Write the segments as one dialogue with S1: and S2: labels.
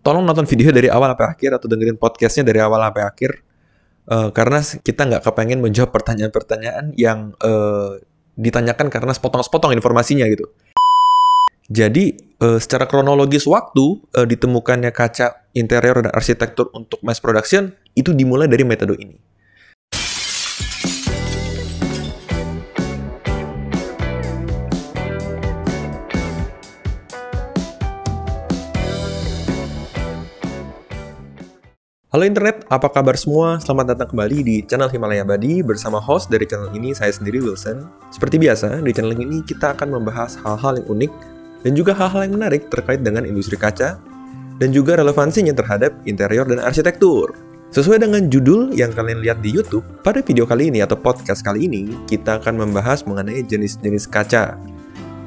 S1: tolong nonton video dari awal sampai akhir atau dengerin podcastnya dari awal sampai akhir uh, karena kita nggak kepengen menjawab pertanyaan-pertanyaan yang uh, ditanyakan karena sepotong-sepotong informasinya gitu. Jadi uh, secara kronologis waktu uh, ditemukannya kaca interior dan arsitektur untuk mass production itu dimulai dari metode ini. Halo internet, apa kabar semua? Selamat datang kembali di channel Himalaya Badi bersama host dari channel ini, saya sendiri Wilson. Seperti biasa, di channel ini kita akan membahas hal-hal yang unik dan juga hal-hal yang menarik terkait dengan industri kaca dan juga relevansinya terhadap interior dan arsitektur. Sesuai dengan judul yang kalian lihat di YouTube, pada video kali ini atau podcast kali ini, kita akan membahas mengenai jenis-jenis kaca.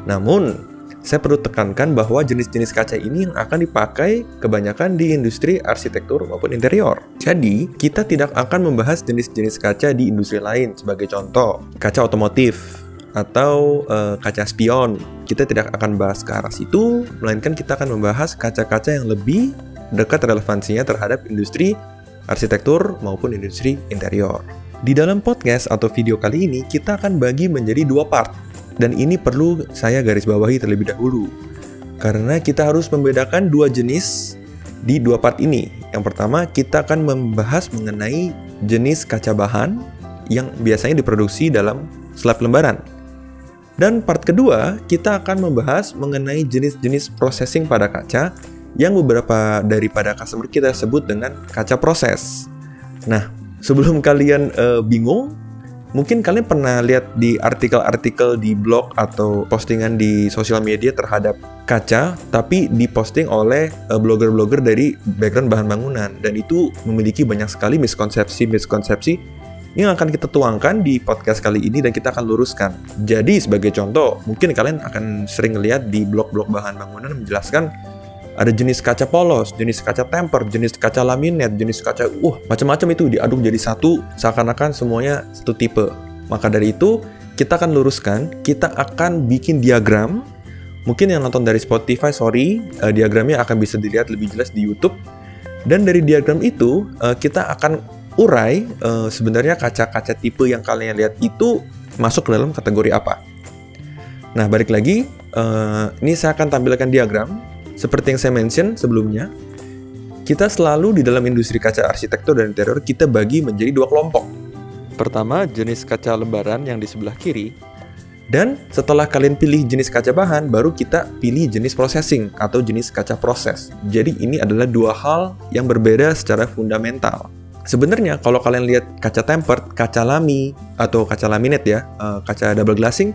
S1: Namun, saya perlu tekankan bahwa jenis-jenis kaca ini yang akan dipakai kebanyakan di industri arsitektur maupun interior. Jadi, kita tidak akan membahas jenis-jenis kaca di industri lain sebagai contoh, kaca otomotif atau uh, kaca spion. Kita tidak akan bahas ke arah situ, melainkan kita akan membahas kaca-kaca yang lebih dekat relevansinya terhadap industri arsitektur maupun industri interior. Di dalam podcast atau video kali ini, kita akan bagi menjadi dua part. Dan ini perlu saya garis bawahi terlebih dahulu. Karena kita harus membedakan dua jenis di dua part ini. Yang pertama, kita akan membahas mengenai jenis kaca bahan yang biasanya diproduksi dalam slab lembaran. Dan part kedua, kita akan membahas mengenai jenis-jenis processing pada kaca yang beberapa daripada customer kita sebut dengan kaca proses. Nah, sebelum kalian uh, bingung Mungkin kalian pernah lihat di artikel-artikel di blog atau postingan di sosial media terhadap kaca, tapi diposting oleh eh, blogger-blogger dari background bahan bangunan. Dan itu memiliki banyak sekali miskonsepsi-miskonsepsi yang akan kita tuangkan di podcast kali ini dan kita akan luruskan. Jadi sebagai contoh, mungkin kalian akan sering lihat di blog-blog bahan bangunan menjelaskan ada jenis kaca polos, jenis kaca temper, jenis kaca laminate, jenis kaca, uh, macam-macam itu diaduk jadi satu, seakan-akan semuanya satu tipe. Maka dari itu, kita akan luruskan, kita akan bikin diagram. Mungkin yang nonton dari Spotify, sorry, uh, diagramnya akan bisa dilihat lebih jelas di YouTube. Dan dari diagram itu, uh, kita akan urai uh, sebenarnya kaca-kaca tipe yang kalian lihat itu masuk ke dalam kategori apa. Nah, balik lagi, uh, ini saya akan tampilkan diagram seperti yang saya mention sebelumnya, kita selalu di dalam industri kaca arsitektur dan interior kita bagi menjadi dua kelompok. Pertama, jenis kaca lembaran yang di sebelah kiri. Dan setelah kalian pilih jenis kaca bahan, baru kita pilih jenis processing atau jenis kaca proses. Jadi ini adalah dua hal yang berbeda secara fundamental. Sebenarnya kalau kalian lihat kaca tempered, kaca lami, atau kaca laminate ya, eh, kaca double glassing,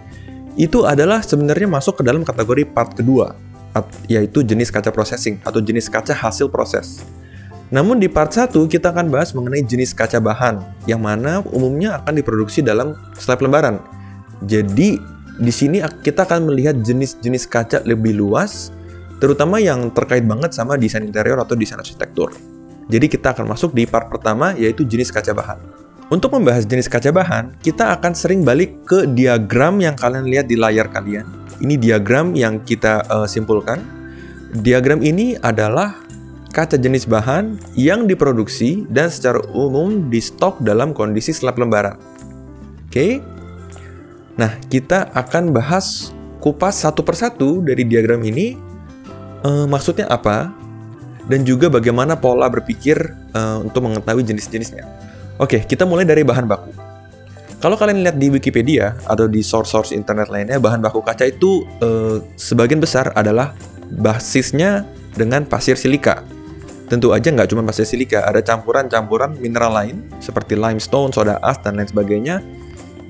S1: itu adalah sebenarnya masuk ke dalam kategori part kedua yaitu jenis kaca processing atau jenis kaca hasil proses. Namun di part 1 kita akan bahas mengenai jenis kaca bahan yang mana umumnya akan diproduksi dalam slab lembaran. Jadi di sini kita akan melihat jenis-jenis kaca lebih luas terutama yang terkait banget sama desain interior atau desain arsitektur. Jadi kita akan masuk di part pertama yaitu jenis kaca bahan. Untuk membahas jenis kaca bahan, kita akan sering balik ke diagram yang kalian lihat di layar kalian ini diagram yang kita uh, simpulkan. Diagram ini adalah kaca jenis bahan yang diproduksi dan secara umum di stok dalam kondisi slab lembaran. Oke. Okay? Nah, kita akan bahas kupas satu persatu dari diagram ini. Uh, maksudnya apa? Dan juga bagaimana pola berpikir uh, untuk mengetahui jenis-jenisnya. Oke, kita mulai dari bahan baku. Kalau kalian lihat di Wikipedia atau di source-source internet lainnya, bahan baku kaca itu eh, sebagian besar adalah basisnya dengan pasir silika. Tentu aja nggak cuma pasir silika, ada campuran-campuran mineral lain seperti limestone, soda as, dan lain sebagainya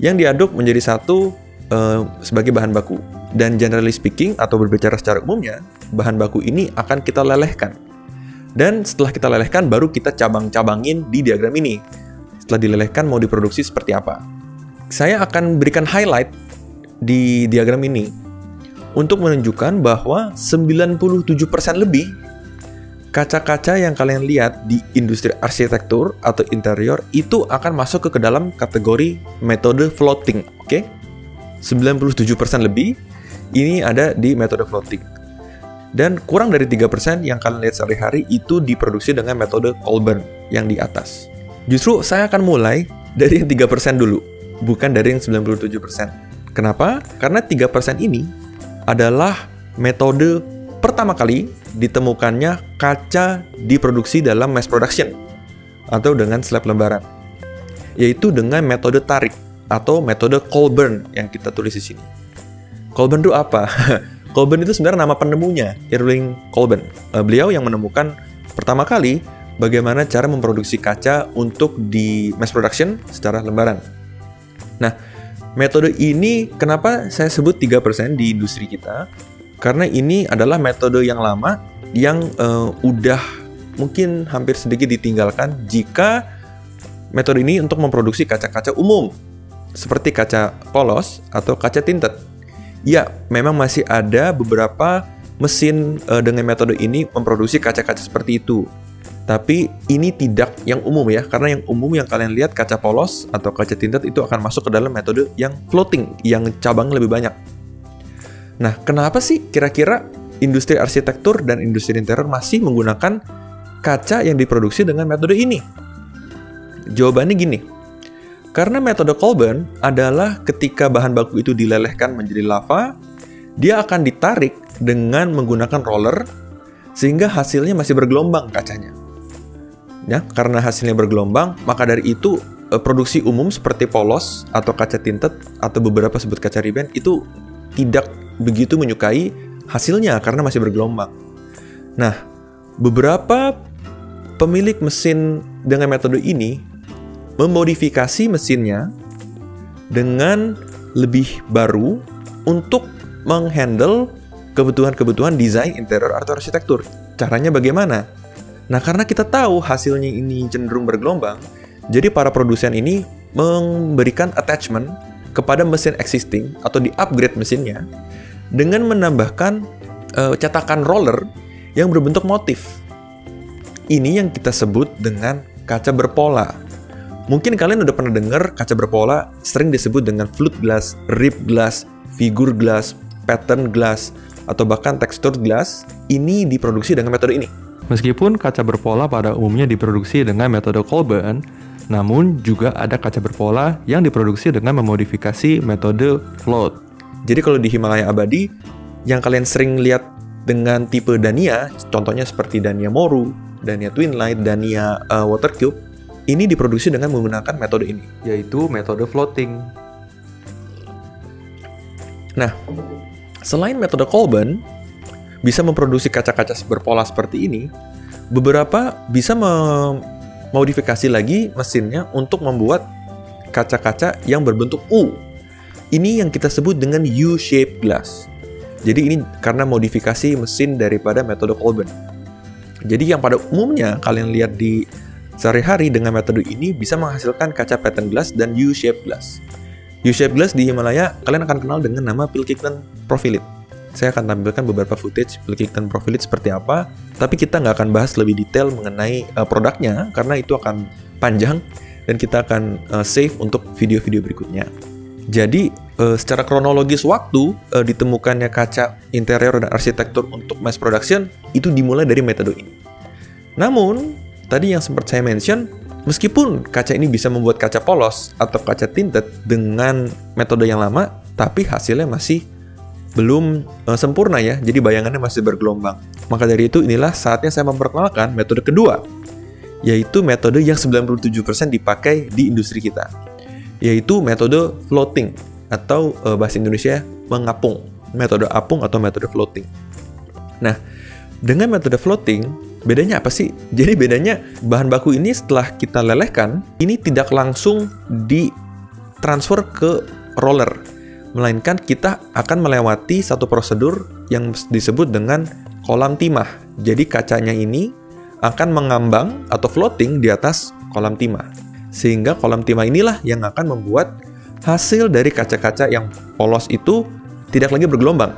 S1: yang diaduk menjadi satu eh, sebagai bahan baku. Dan generally speaking atau berbicara secara umumnya, bahan baku ini akan kita lelehkan. Dan setelah kita lelehkan, baru kita cabang-cabangin di diagram ini. Setelah dilelehkan, mau diproduksi seperti apa saya akan berikan highlight di diagram ini untuk menunjukkan bahwa 97% lebih kaca-kaca yang kalian lihat di industri arsitektur atau interior itu akan masuk ke, dalam kategori metode floating, oke? Okay? 97% lebih ini ada di metode floating. dan kurang dari 3% yang kalian lihat sehari-hari itu diproduksi dengan metode Colburn yang di atas. Justru saya akan mulai dari yang 3% dulu, bukan dari yang 97%. Kenapa? Karena 3% ini adalah metode pertama kali ditemukannya kaca diproduksi dalam mass production atau dengan slab lembaran, yaitu dengan metode tarik atau metode Colburn yang kita tulis di sini. Colburn itu apa? Colburn itu sebenarnya nama penemunya, Irving Colburn. Uh, beliau yang menemukan pertama kali bagaimana cara memproduksi kaca untuk di mass production secara lembaran. Nah, metode ini kenapa saya sebut 3% di industri kita? Karena ini adalah metode yang lama yang uh, udah mungkin hampir sedikit ditinggalkan jika metode ini untuk memproduksi kaca-kaca umum seperti kaca polos atau kaca tinted ya memang masih ada beberapa mesin uh, dengan metode ini memproduksi kaca-kaca seperti itu. Tapi ini tidak yang umum ya, karena yang umum yang kalian lihat kaca polos atau kaca tinted itu akan masuk ke dalam metode yang floating, yang cabang lebih banyak. Nah, kenapa sih kira-kira industri arsitektur dan industri interior masih menggunakan kaca yang diproduksi dengan metode ini? Jawabannya gini, karena metode Colburn adalah ketika bahan baku itu dilelehkan menjadi lava, dia akan ditarik dengan menggunakan roller sehingga hasilnya masih bergelombang kacanya. Ya, karena hasilnya bergelombang, maka dari itu eh, produksi umum seperti polos atau kaca tinted atau beberapa sebut kaca ribbon itu tidak begitu menyukai hasilnya karena masih bergelombang. Nah, beberapa pemilik mesin dengan metode ini memodifikasi mesinnya dengan lebih baru untuk menghandle kebutuhan-kebutuhan desain interior atau arsitektur. Caranya bagaimana? Nah, karena kita tahu hasilnya ini cenderung bergelombang, jadi para produsen ini memberikan attachment kepada mesin existing atau di-upgrade mesinnya dengan menambahkan uh, cetakan roller yang berbentuk motif. Ini yang kita sebut dengan kaca berpola. Mungkin kalian udah pernah dengar kaca berpola sering disebut dengan flute glass, rib glass, figur glass, pattern glass, atau bahkan tekstur glass. Ini diproduksi dengan metode ini.
S2: Meskipun kaca berpola pada umumnya diproduksi dengan metode Colburn, namun juga ada kaca berpola yang diproduksi dengan memodifikasi metode float.
S1: Jadi kalau di Himalaya abadi, yang kalian sering lihat dengan tipe Dania, contohnya seperti Dania Moru, Dania Twin Light, Dania uh, Water Cube, ini diproduksi dengan menggunakan metode ini,
S2: yaitu metode floating.
S1: Nah, selain metode Colburn bisa memproduksi kaca-kaca berpola seperti ini, beberapa bisa memodifikasi lagi mesinnya untuk membuat kaca-kaca yang berbentuk U. Ini yang kita sebut dengan U-shaped glass. Jadi ini karena modifikasi mesin daripada metode Colburn. Jadi yang pada umumnya kalian lihat di Sehari-hari dengan metode ini bisa menghasilkan kaca pattern glass dan U-shaped glass. U-shaped glass di Himalaya kalian akan kenal dengan nama Pilkington Profilite. Saya akan tampilkan beberapa footage Pilkington Profilite seperti apa, tapi kita nggak akan bahas lebih detail mengenai uh, produknya karena itu akan panjang dan kita akan uh, save untuk video-video berikutnya. Jadi, uh, secara kronologis waktu uh, ditemukannya kaca interior dan arsitektur untuk mass production itu dimulai dari metode ini. Namun, Tadi yang sempat saya mention, meskipun kaca ini bisa membuat kaca polos atau kaca tinted dengan metode yang lama, tapi hasilnya masih belum uh, sempurna ya, jadi bayangannya masih bergelombang. Maka dari itu inilah saatnya saya memperkenalkan metode kedua, yaitu metode yang 97% dipakai di industri kita, yaitu metode floating atau uh, bahasa Indonesia mengapung, metode apung atau metode floating. Nah, dengan metode floating, Bedanya apa sih? Jadi bedanya bahan baku ini setelah kita lelehkan, ini tidak langsung ditransfer ke roller, melainkan kita akan melewati satu prosedur yang disebut dengan kolam timah. Jadi kacanya ini akan mengambang atau floating di atas kolam timah. Sehingga kolam timah inilah yang akan membuat hasil dari kaca-kaca yang polos itu tidak lagi bergelombang.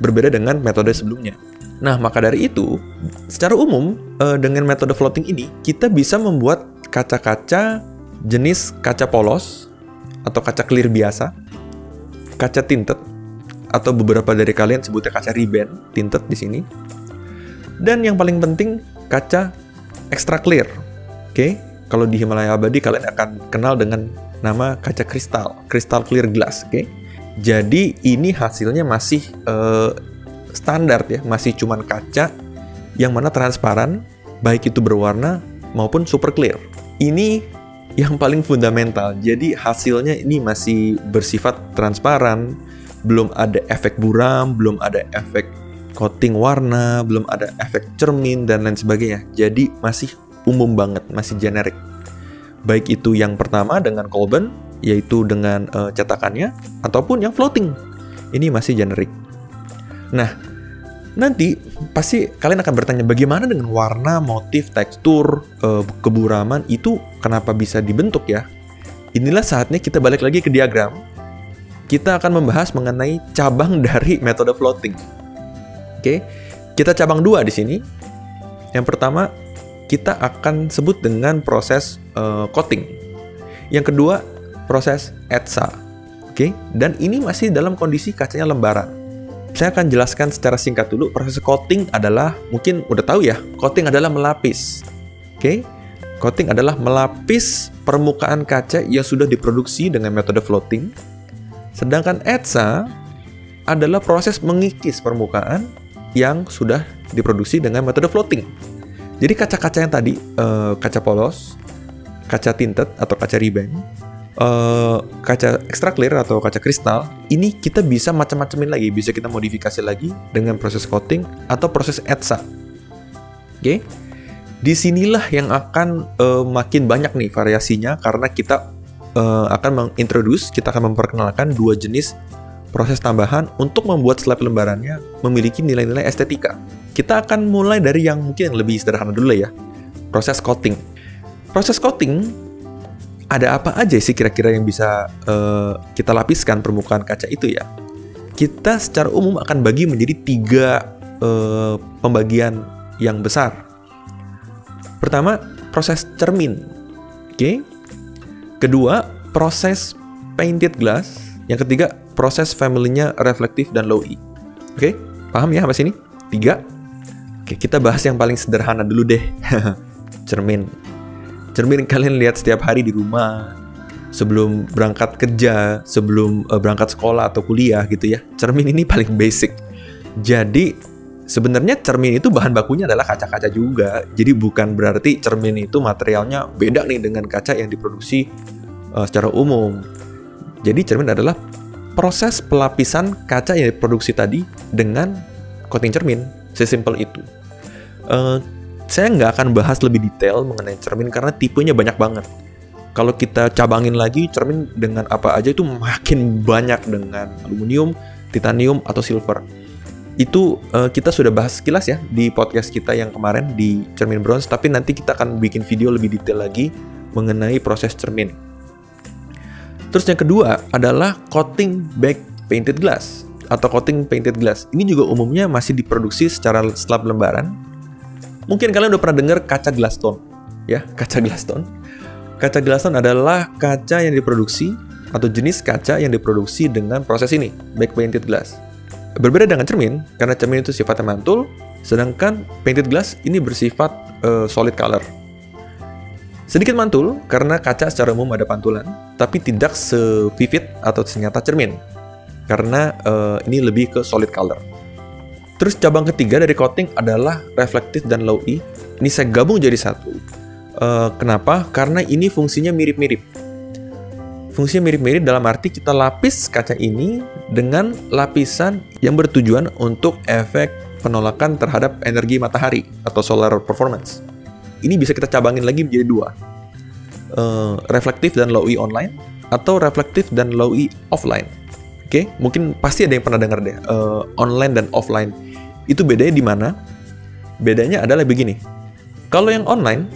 S1: Berbeda dengan metode sebelumnya. Nah, maka dari itu, secara umum uh, dengan metode floating ini kita bisa membuat kaca-kaca jenis kaca polos atau kaca clear biasa, kaca tinted, atau beberapa dari kalian sebutnya kaca ribbon tinted di sini. Dan yang paling penting kaca extra clear. Oke, kalau di Himalaya Abadi kalian akan kenal dengan nama kaca kristal, crystal clear glass. Oke, jadi ini hasilnya masih uh, standar ya, masih cuman kaca yang mana transparan, baik itu berwarna maupun super clear. Ini yang paling fundamental. Jadi hasilnya ini masih bersifat transparan, belum ada efek buram, belum ada efek coating warna, belum ada efek cermin dan lain sebagainya. Jadi masih umum banget, masih generik. Baik itu yang pertama dengan Colben, yaitu dengan uh, cetakannya, ataupun yang floating. Ini masih generik. Nah, nanti pasti kalian akan bertanya bagaimana dengan warna, motif, tekstur, uh, keburaman itu kenapa bisa dibentuk ya? Inilah saatnya kita balik lagi ke diagram. Kita akan membahas mengenai cabang dari metode floating. Oke, kita cabang dua di sini. Yang pertama, kita akan sebut dengan proses uh, coating. Yang kedua, proses etsa. Oke, dan ini masih dalam kondisi kacanya lembaran. Saya akan jelaskan secara singkat dulu. Proses coating adalah mungkin udah tahu ya, coating adalah melapis. Oke, coating adalah melapis permukaan kaca yang sudah diproduksi dengan metode floating. Sedangkan etsa adalah proses mengikis permukaan yang sudah diproduksi dengan metode floating. Jadi kaca-kaca yang tadi, uh, kaca polos, kaca tinted atau kaca ribbon, uh, kaca extra clear atau kaca kristal, ini kita bisa macam-macamin lagi, bisa kita modifikasi lagi dengan proses coating atau proses etsa. Oke, okay? di sinilah yang akan uh, makin banyak nih variasinya karena kita uh, akan mengintroduce, kita akan memperkenalkan dua jenis proses tambahan untuk membuat slab lembarannya memiliki nilai-nilai estetika. Kita akan mulai dari yang mungkin yang lebih sederhana dulu ya, proses coating. Proses coating ada apa aja sih kira-kira yang bisa uh, kita lapiskan permukaan kaca itu ya? Kita secara umum akan bagi menjadi tiga uh, pembagian yang besar. Pertama, proses cermin. Oke. Okay? Kedua, proses painted glass. Yang ketiga, proses family-nya reflektif dan low E. Oke, paham ya sampai sini? Tiga. Oke, kita bahas yang paling sederhana dulu deh. Cermin. Cermin kalian lihat setiap hari di rumah, sebelum berangkat kerja, sebelum uh, berangkat sekolah atau kuliah gitu ya. Cermin ini paling basic. Jadi sebenarnya cermin itu bahan bakunya adalah kaca-kaca juga. Jadi bukan berarti cermin itu materialnya beda nih dengan kaca yang diproduksi uh, secara umum. Jadi cermin adalah proses pelapisan kaca yang diproduksi tadi dengan coating cermin. Sesimpel itu. Uh, saya nggak akan bahas lebih detail mengenai cermin karena tipenya banyak banget. Kalau kita cabangin lagi cermin dengan apa aja itu makin banyak dengan aluminium, titanium atau silver. Itu uh, kita sudah bahas sekilas ya di podcast kita yang kemarin di cermin bronze, tapi nanti kita akan bikin video lebih detail lagi mengenai proses cermin. Terus yang kedua adalah coating back painted glass atau coating painted glass. Ini juga umumnya masih diproduksi secara slab lembaran. Mungkin kalian udah pernah dengar kaca glass tone, ya, kaca glass tone. Kaca glass tone adalah kaca yang diproduksi atau jenis kaca yang diproduksi dengan proses ini, back painted glass. Berbeda dengan cermin, karena cermin itu sifatnya mantul, sedangkan painted glass ini bersifat uh, solid color Sedikit mantul karena kaca secara umum ada pantulan, tapi tidak se-vivid atau senyata cermin. Karena uh, ini lebih ke solid color. Terus cabang ketiga dari coating adalah reflektif dan low E. Ini saya gabung jadi satu. Uh, kenapa? Karena ini fungsinya mirip-mirip. Fungsinya mirip-mirip dalam arti kita lapis kaca ini dengan lapisan yang bertujuan untuk efek penolakan terhadap energi matahari atau solar performance ini bisa kita cabangin lagi menjadi dua. Uh, reflektif dan low E online atau reflektif dan low E offline. Oke, okay? mungkin pasti ada yang pernah dengar deh uh, online dan offline. Itu bedanya di mana? Bedanya adalah begini. Kalau yang online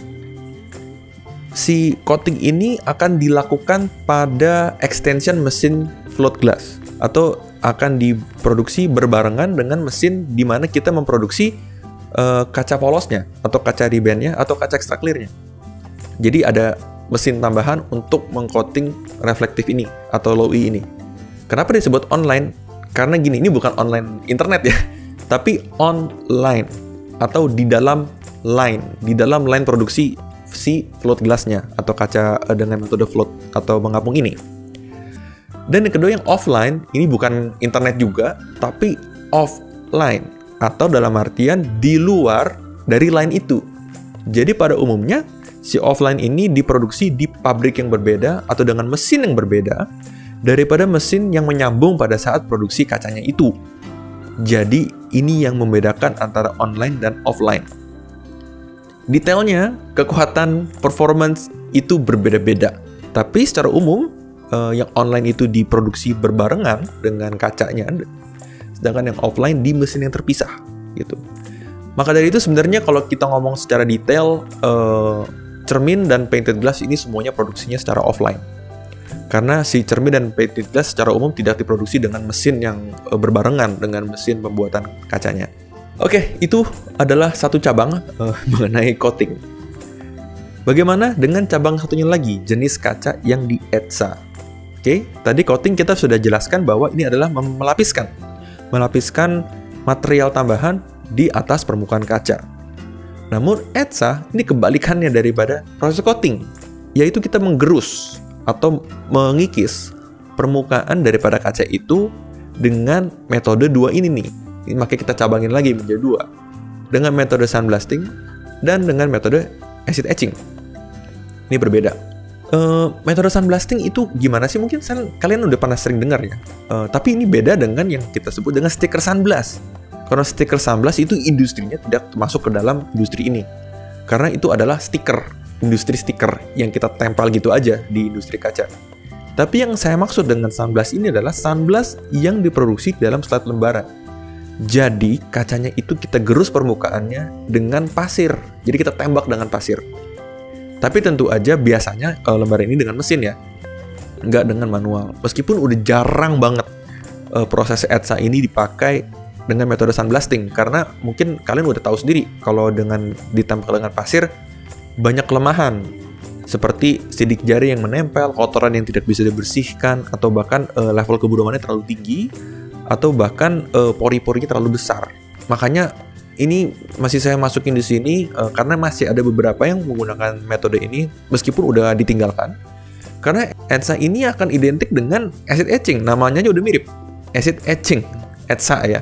S1: si coating ini akan dilakukan pada extension mesin float glass atau akan diproduksi berbarengan dengan mesin di mana kita memproduksi uh, kaca polosnya atau kaca ribbonnya atau kaca extra clearnya. Jadi ada mesin tambahan untuk mengcoating reflektif ini atau low E ini. Kenapa disebut online? Karena gini, ini bukan online internet ya, tapi online atau di dalam line, di dalam line produksi si float gelasnya atau kaca eh, dengan metode float atau mengapung ini. Dan yang kedua yang offline, ini bukan internet juga, tapi offline atau dalam artian di luar dari line itu. Jadi pada umumnya si offline ini diproduksi di pabrik yang berbeda atau dengan mesin yang berbeda daripada mesin yang menyambung pada saat produksi kacanya itu. Jadi ini yang membedakan antara online dan offline. Detailnya, kekuatan performance itu berbeda-beda. Tapi secara umum, uh, yang online itu diproduksi berbarengan dengan kacanya, sedangkan yang offline di mesin yang terpisah, gitu. Maka dari itu sebenarnya kalau kita ngomong secara detail, uh, cermin dan painted glass ini semuanya produksinya secara offline. Karena si cermin dan painted glass secara umum tidak diproduksi dengan mesin yang uh, berbarengan dengan mesin pembuatan kacanya. Oke, itu adalah satu cabang uh, mengenai coating. Bagaimana dengan cabang satunya lagi, jenis kaca yang di ETSA? Oke, tadi coating kita sudah jelaskan bahwa ini adalah melapiskan. Melapiskan material tambahan di atas permukaan kaca. Namun ETSA ini kebalikannya daripada proses coating, yaitu kita menggerus atau mengikis permukaan daripada kaca itu dengan metode dua ini nih. Ini makanya kita cabangin lagi menjadi dua. Dengan metode sandblasting dan dengan metode acid etching. Ini berbeda. Uh, metode sandblasting itu gimana sih? Mungkin kalian udah pernah sering dengar ya. Uh, tapi ini beda dengan yang kita sebut dengan stiker sandblast. Karena stiker sandblast itu industrinya tidak masuk ke dalam industri ini. Karena itu adalah stiker, industri stiker yang kita tempel gitu aja di industri kaca. Tapi yang saya maksud dengan sandblast ini adalah sandblast yang diproduksi dalam slide lembaran jadi kacanya itu kita gerus permukaannya dengan pasir. Jadi kita tembak dengan pasir. Tapi tentu aja biasanya uh, lembaran ini dengan mesin ya. Nggak dengan manual. Meskipun udah jarang banget uh, proses ETSA ini dipakai dengan metode sandblasting. Karena mungkin kalian udah tahu sendiri kalau dengan ditempel dengan pasir banyak kelemahan seperti sidik jari yang menempel, kotoran yang tidak bisa dibersihkan, atau bahkan uh, level keburukannya terlalu tinggi, atau bahkan uh, pori-porinya terlalu besar. Makanya ini masih saya masukin di sini uh, karena masih ada beberapa yang menggunakan metode ini meskipun udah ditinggalkan. Karena ETSA ini akan identik dengan acid etching, namanya aja udah mirip. Acid etching, ETSA ya.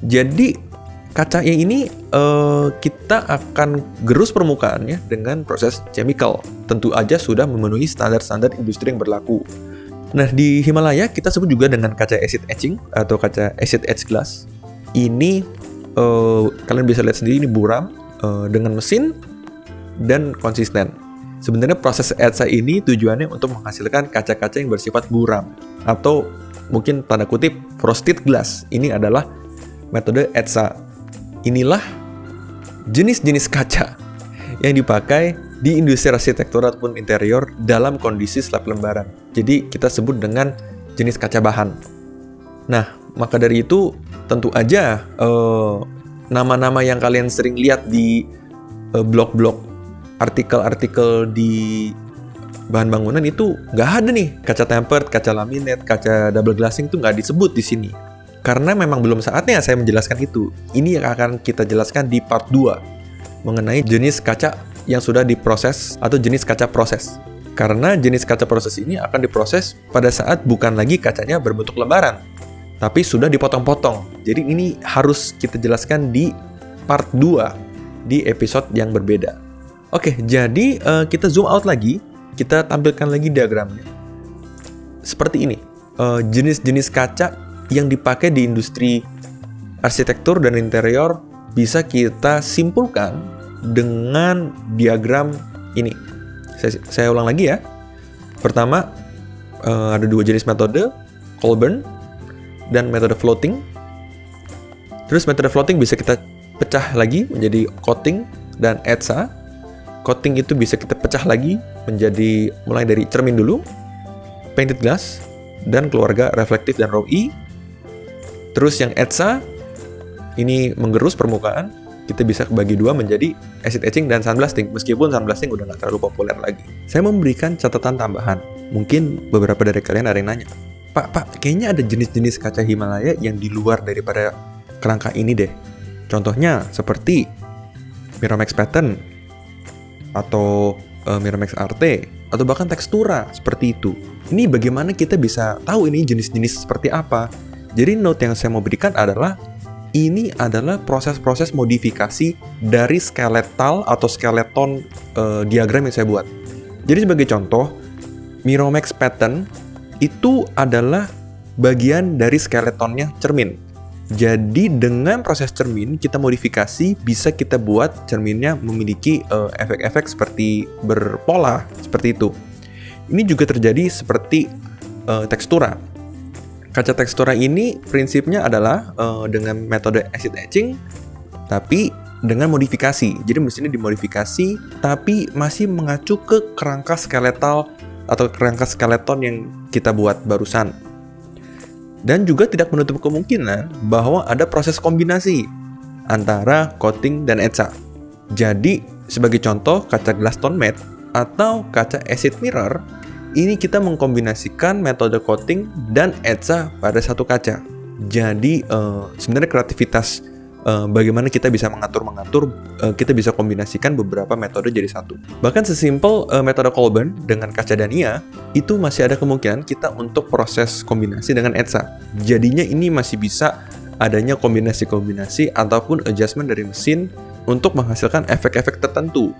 S1: Jadi kaca yang ini uh, kita akan gerus permukaannya dengan proses chemical. Tentu aja sudah memenuhi standar-standar industri yang berlaku. Nah, di Himalaya kita sebut juga dengan kaca acid etching atau kaca acid etch glass. Ini uh, kalian bisa lihat sendiri ini buram uh, dengan mesin dan konsisten. Sebenarnya proses etsa ini tujuannya untuk menghasilkan kaca-kaca yang bersifat buram atau mungkin tanda kutip frosted glass. Ini adalah metode etsa. Inilah jenis-jenis kaca yang dipakai di industri arsitektur ataupun interior dalam kondisi slab lembaran. Jadi kita sebut dengan jenis kaca bahan. Nah, maka dari itu tentu aja eh, nama-nama yang kalian sering lihat di uh, blog-blog artikel-artikel di bahan bangunan itu nggak ada nih kaca tempered, kaca laminate, kaca double glassing itu nggak disebut di sini. Karena memang belum saatnya saya menjelaskan itu. Ini yang akan kita jelaskan di part 2 mengenai jenis kaca yang sudah diproses atau jenis kaca proses. Karena jenis kaca proses ini akan diproses pada saat bukan lagi kacanya berbentuk lembaran, tapi sudah dipotong-potong. Jadi ini harus kita jelaskan di part 2 di episode yang berbeda. Oke, jadi uh, kita zoom out lagi, kita tampilkan lagi diagramnya. Seperti ini, uh, jenis-jenis kaca yang dipakai di industri arsitektur dan interior bisa kita simpulkan dengan diagram ini. Saya, saya ulang lagi ya. Pertama, uh, ada dua jenis metode, Colburn dan metode floating. Terus metode floating bisa kita pecah lagi menjadi coating dan etsa. Coating itu bisa kita pecah lagi menjadi mulai dari cermin dulu, painted glass, dan keluarga reflektif dan raw E. Terus yang etsa ini menggerus permukaan, kita bisa bagi dua menjadi acid etching dan sandblasting, meskipun sandblasting udah nggak terlalu populer lagi. Saya memberikan catatan tambahan. Mungkin beberapa dari kalian ada yang nanya, Pak, Pak, kayaknya ada jenis-jenis kaca Himalaya yang di luar daripada kerangka ini deh. Contohnya seperti Miramax Pattern atau uh, Miramax RT atau bahkan tekstura seperti itu. Ini bagaimana kita bisa tahu ini jenis-jenis seperti apa? Jadi note yang saya mau berikan adalah ini adalah proses-proses modifikasi dari skeletal atau skeleton uh, diagram yang saya buat. Jadi sebagai contoh, Miramax pattern itu adalah bagian dari skeletonnya cermin. Jadi dengan proses cermin kita modifikasi bisa kita buat cerminnya memiliki eh, efek-efek seperti berpola seperti itu. Ini juga terjadi seperti uh, tekstura. Kaca tekstura ini prinsipnya adalah uh, dengan metode acid etching tapi dengan modifikasi. Jadi mesinnya dimodifikasi tapi masih mengacu ke kerangka skeletal atau kerangka skeleton yang kita buat barusan. Dan juga tidak menutup kemungkinan bahwa ada proses kombinasi antara coating dan etcha. Jadi, sebagai contoh kaca glass tone matte atau kaca acid mirror, ini kita mengkombinasikan metode coating dan etcha pada satu kaca. Jadi, uh, sebenarnya kreativitas uh, bagaimana kita bisa mengatur-mengatur, uh, kita bisa kombinasikan beberapa metode jadi satu. Bahkan sesimpel uh, metode Colburn dengan kaca Dania, itu masih ada kemungkinan kita untuk proses kombinasi dengan ETSA. Jadinya ini masih bisa adanya kombinasi-kombinasi ataupun adjustment dari mesin untuk menghasilkan efek-efek tertentu.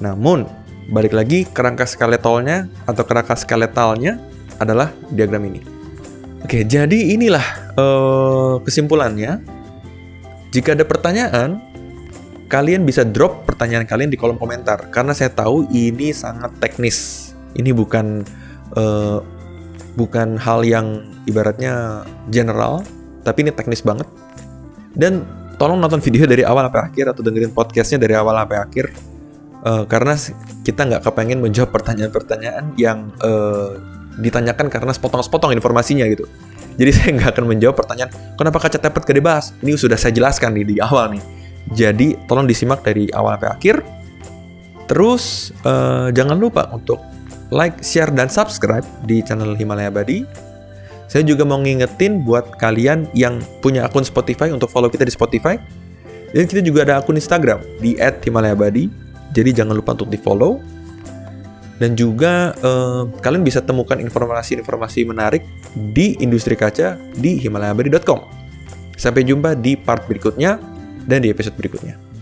S1: Namun, balik lagi kerangka skeletalnya atau kerangka skeletalnya adalah diagram ini. Oke, jadi inilah uh, kesimpulannya jika ada pertanyaan, kalian bisa drop pertanyaan kalian di kolom komentar karena saya tahu ini sangat teknis. Ini bukan uh, bukan hal yang ibaratnya general, tapi ini teknis banget. Dan tolong nonton video dari awal sampai akhir atau dengerin podcastnya dari awal sampai akhir uh, karena kita nggak kepengen menjawab pertanyaan-pertanyaan yang uh, ditanyakan karena sepotong-sepotong informasinya gitu. Jadi saya nggak akan menjawab pertanyaan, kenapa kaca tepet gak dibahas? Ini sudah saya jelaskan nih di awal nih. Jadi tolong disimak dari awal sampai akhir. Terus uh, jangan lupa untuk like, share, dan subscribe di channel Himalaya Badi. Saya juga mau ngingetin buat kalian yang punya akun Spotify untuk follow kita di Spotify. Dan kita juga ada akun Instagram di @himalayabadi. Jadi jangan lupa untuk di follow dan juga eh, kalian bisa temukan informasi-informasi menarik di industri kaca di himalayabari.com. Sampai jumpa di part berikutnya dan di episode berikutnya.